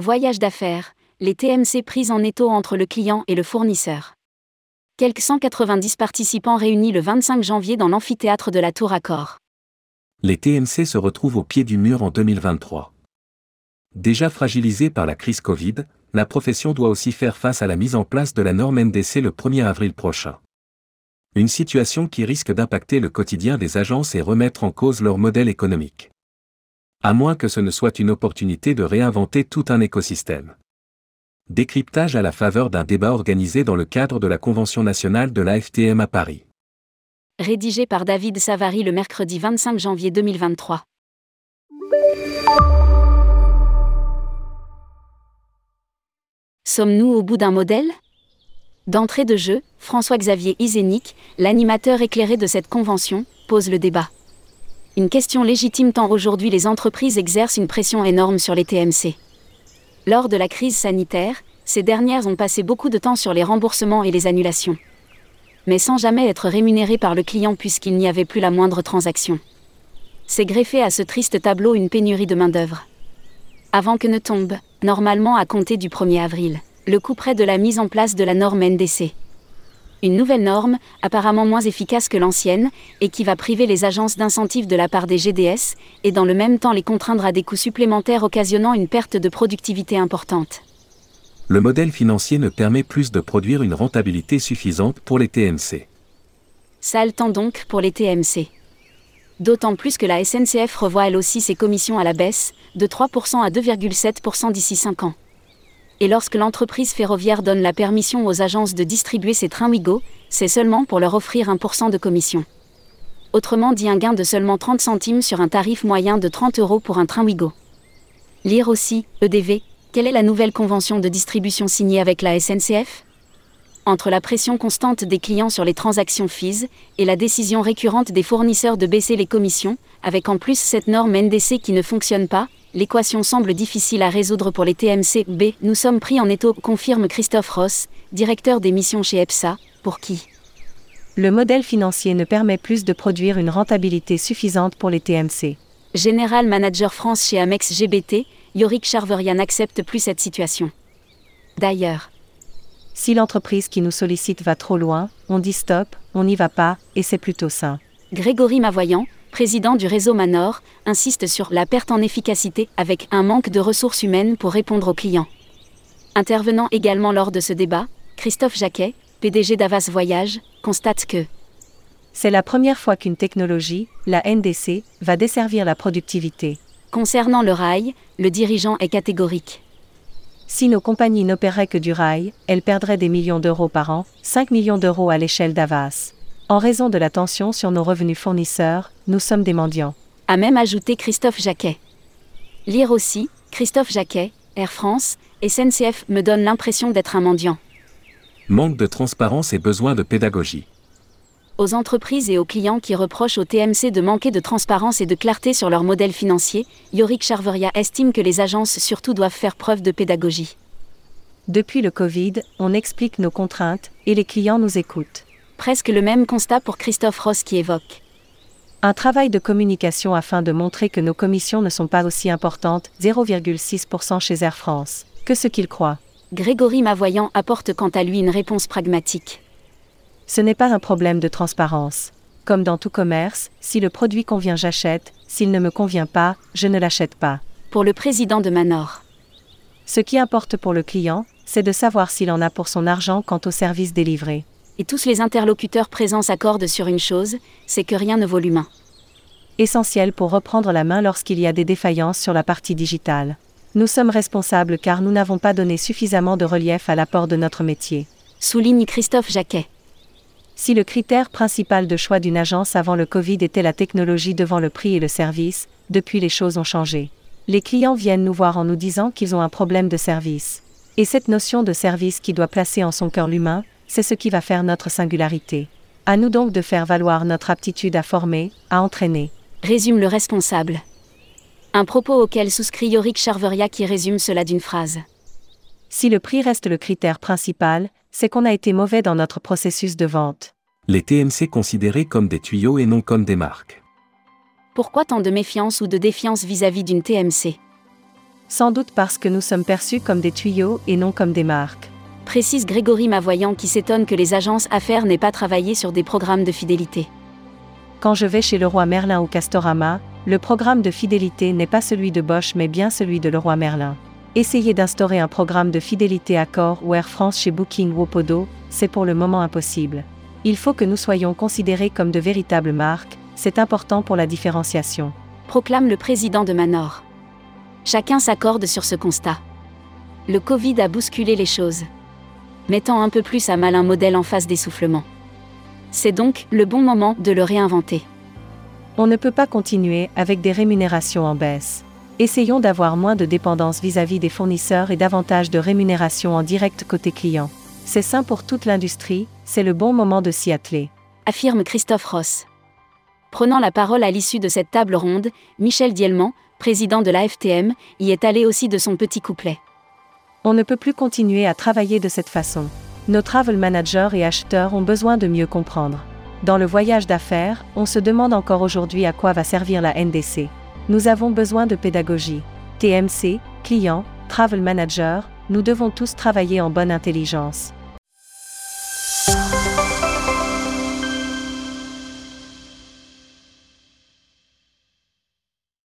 Voyage d'affaires, les TMC prises en étau entre le client et le fournisseur. Quelques 190 participants réunis le 25 janvier dans l'amphithéâtre de la Tour Accor. Les TMC se retrouvent au pied du mur en 2023. Déjà fragilisée par la crise Covid, la profession doit aussi faire face à la mise en place de la norme NDC le 1er avril prochain. Une situation qui risque d'impacter le quotidien des agences et remettre en cause leur modèle économique. À moins que ce ne soit une opportunité de réinventer tout un écosystème. Décryptage à la faveur d'un débat organisé dans le cadre de la Convention nationale de l'AFTM à Paris. Rédigé par David Savary le mercredi 25 janvier 2023. Sommes-nous au bout d'un modèle? D'entrée de jeu, François-Xavier Isénic, l'animateur éclairé de cette convention, pose le débat. Une question légitime tant aujourd'hui les entreprises exercent une pression énorme sur les TMC. Lors de la crise sanitaire, ces dernières ont passé beaucoup de temps sur les remboursements et les annulations. Mais sans jamais être rémunérées par le client puisqu'il n'y avait plus la moindre transaction. C'est greffé à ce triste tableau une pénurie de main-d'œuvre. Avant que ne tombe, normalement à compter du 1er avril, le coup près de la mise en place de la norme NDC. Une nouvelle norme, apparemment moins efficace que l'ancienne, et qui va priver les agences d'incentives de la part des GDS, et dans le même temps les contraindre à des coûts supplémentaires occasionnant une perte de productivité importante. Le modèle financier ne permet plus de produire une rentabilité suffisante pour les TMC. Ça le temps donc pour les TMC. D'autant plus que la SNCF revoit elle aussi ses commissions à la baisse, de 3% à 2,7% d'ici 5 ans et lorsque l'entreprise ferroviaire donne la permission aux agences de distribuer ses trains Wigo, c'est seulement pour leur offrir 1% de commission. Autrement dit un gain de seulement 30 centimes sur un tarif moyen de 30 euros pour un train Wigo. Lire aussi, EDV, quelle est la nouvelle convention de distribution signée avec la SNCF Entre la pression constante des clients sur les transactions FIS et la décision récurrente des fournisseurs de baisser les commissions, avec en plus cette norme NDC qui ne fonctionne pas, l'équation semble difficile à résoudre pour les TMC. B. Nous sommes pris en étau, confirme Christophe Ross, directeur des missions chez EPSA, pour qui? Le modèle financier ne permet plus de produire une rentabilité suffisante pour les TMC. Général Manager France chez Amex GBT, Yorick Charverian n'accepte plus cette situation. D'ailleurs, si l'entreprise qui nous sollicite va trop loin, on dit stop, on n'y va pas, et c'est plutôt sain. Grégory Mavoyant, président du réseau Manor, insiste sur la perte en efficacité avec un manque de ressources humaines pour répondre aux clients. Intervenant également lors de ce débat, Christophe Jacquet, PDG d'Avas Voyage, constate que c'est la première fois qu'une technologie, la NDC, va desservir la productivité. Concernant le rail, le dirigeant est catégorique. Si nos compagnies n'opéraient que du rail, elles perdraient des millions d'euros par an, 5 millions d'euros à l'échelle d'Avas. En raison de la tension sur nos revenus fournisseurs, nous sommes des mendiants. A même ajouté Christophe Jacquet. Lire aussi, Christophe Jacquet, Air France, SNCF me donne l'impression d'être un mendiant. Manque de transparence et besoin de pédagogie. Aux entreprises et aux clients qui reprochent au TMC de manquer de transparence et de clarté sur leur modèle financier, Yorick Charveria estime que les agences surtout doivent faire preuve de pédagogie. Depuis le Covid, on explique nos contraintes et les clients nous écoutent. Presque le même constat pour Christophe Ross qui évoque. Un travail de communication afin de montrer que nos commissions ne sont pas aussi importantes, 0,6% chez Air France, que ce qu'il croit. Grégory Mavoyant apporte quant à lui une réponse pragmatique. Ce n'est pas un problème de transparence. Comme dans tout commerce, si le produit convient j'achète, s'il ne me convient pas, je ne l'achète pas. Pour le président de Manor. Ce qui importe pour le client, c'est de savoir s'il en a pour son argent quant au service délivré et tous les interlocuteurs présents s'accordent sur une chose, c'est que rien ne vaut l'humain. Essentiel pour reprendre la main lorsqu'il y a des défaillances sur la partie digitale. Nous sommes responsables car nous n'avons pas donné suffisamment de relief à l'apport de notre métier. Souligne Christophe Jacquet. Si le critère principal de choix d'une agence avant le Covid était la technologie devant le prix et le service, depuis les choses ont changé. Les clients viennent nous voir en nous disant qu'ils ont un problème de service. Et cette notion de service qui doit placer en son cœur l'humain, c'est ce qui va faire notre singularité. À nous donc de faire valoir notre aptitude à former, à entraîner. Résume le responsable. Un propos auquel souscrit Yorick Charveria qui résume cela d'une phrase. Si le prix reste le critère principal, c'est qu'on a été mauvais dans notre processus de vente. Les TMC considérés comme des tuyaux et non comme des marques. Pourquoi tant de méfiance ou de défiance vis-à-vis d'une TMC Sans doute parce que nous sommes perçus comme des tuyaux et non comme des marques. Précise Grégory Mavoyant qui s'étonne que les agences affaires n'aient pas travaillé sur des programmes de fidélité. Quand je vais chez le roi Merlin ou Castorama, le programme de fidélité n'est pas celui de Bosch mais bien celui de Leroy Merlin. Essayer d'instaurer un programme de fidélité Accor ou Air France chez Booking ou Opodo, c'est pour le moment impossible. Il faut que nous soyons considérés comme de véritables marques, c'est important pour la différenciation. Proclame le président de Manor. Chacun s'accorde sur ce constat. Le Covid a bousculé les choses. Mettant un peu plus à mal un modèle en phase d'essoufflement. C'est donc le bon moment de le réinventer. On ne peut pas continuer avec des rémunérations en baisse. Essayons d'avoir moins de dépendance vis-à-vis des fournisseurs et davantage de rémunération en direct côté client. C'est sain pour toute l'industrie, c'est le bon moment de s'y atteler. Affirme Christophe Ross. Prenant la parole à l'issue de cette table ronde, Michel Dielman, président de l'AFTM, y est allé aussi de son petit couplet. On ne peut plus continuer à travailler de cette façon. Nos travel managers et acheteurs ont besoin de mieux comprendre. Dans le voyage d'affaires, on se demande encore aujourd'hui à quoi va servir la NDC. Nous avons besoin de pédagogie. TMC, clients, travel manager, nous devons tous travailler en bonne intelligence.